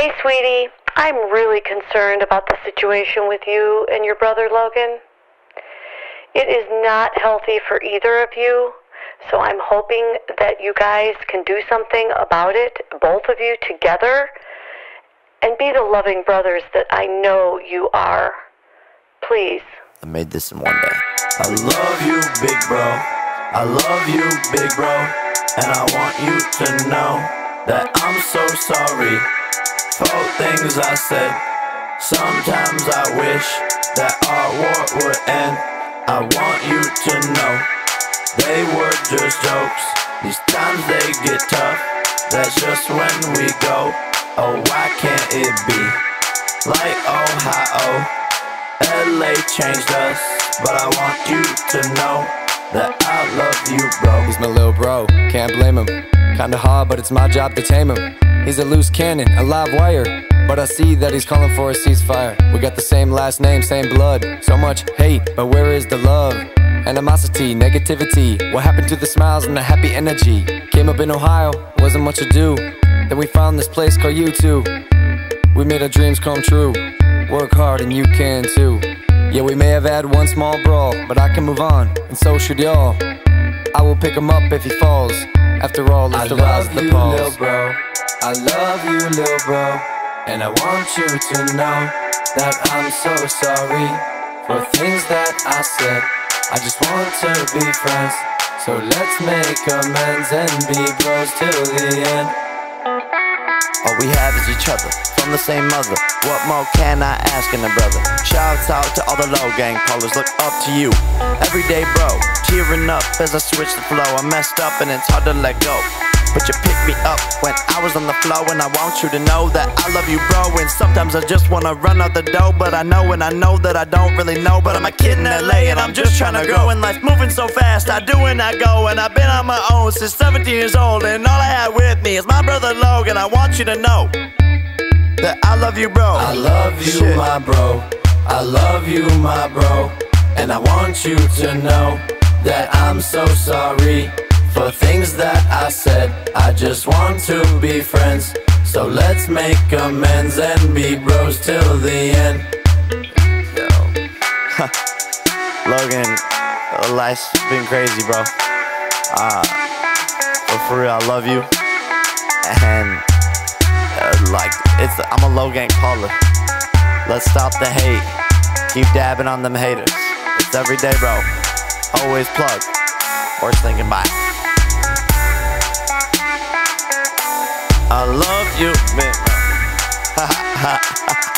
Hey, sweetie, I'm really concerned about the situation with you and your brother Logan. It is not healthy for either of you, so I'm hoping that you guys can do something about it, both of you together, and be the loving brothers that I know you are. Please. I made this in one day. I love you, big bro. I love you, big bro. And I want you to know that I'm so sorry for things I said. Sometimes I wish that our war would end. I want you to know they were just jokes. These times they get tough. That's just when we go. Oh, why can't it be like Ohio? LA changed us, but I want you to know that I love you, bro. He's my little bro, can't blame him. Kinda hard, but it's my job to tame him. He's a loose cannon, a live wire. But I see that he's calling for a ceasefire. We got the same last name, same blood. So much hate, but where is the love? Animosity, negativity. What happened to the smiles and the happy energy? Came up in Ohio, wasn't much ado. Then we found this place called YouTube. We made our dreams come true. Work hard and you can too. Yeah, we may have had one small brawl, but I can move on, and so should y'all. I will pick him up if he falls. After all, it's I the rise the you, balls. little bro. I love you, little bro. And I want you to know that I'm so sorry for things that I said. I just want to be friends. So let's make amends and be bros till the end. All we have is each other, from the same mother. What more can I ask in a brother? Shouts out to all the Logang callers, look up to you. Everyday bro, tearing up as I switch the flow. I messed up and it's hard to let go. But you picked me up when I was on the flow, and I want you to know that I love you, bro. And sometimes I just wanna run out the door, but I know and I know that I don't really know. But I'm a kid in LA and I'm just trying to grow, and life moving so fast. I do and I go, and I've been on my own since 17 years old, and all I had with me is my brother Logan. I want you to know that I love you, bro. I love you, Shit. my bro. I love you, my bro. And I want you to know that I'm so sorry for things that I said. I just want to be friends. So let's make amends and be bros till the end. Yo. Logan, uh, life's been crazy, bro. Uh, but for real, I love you. And uh, like, it's I'm a Logang caller. Let's stop the hate. Keep dabbing on them haters. It's every day, bro. Always plug. Worst thinking bye. I love you, man.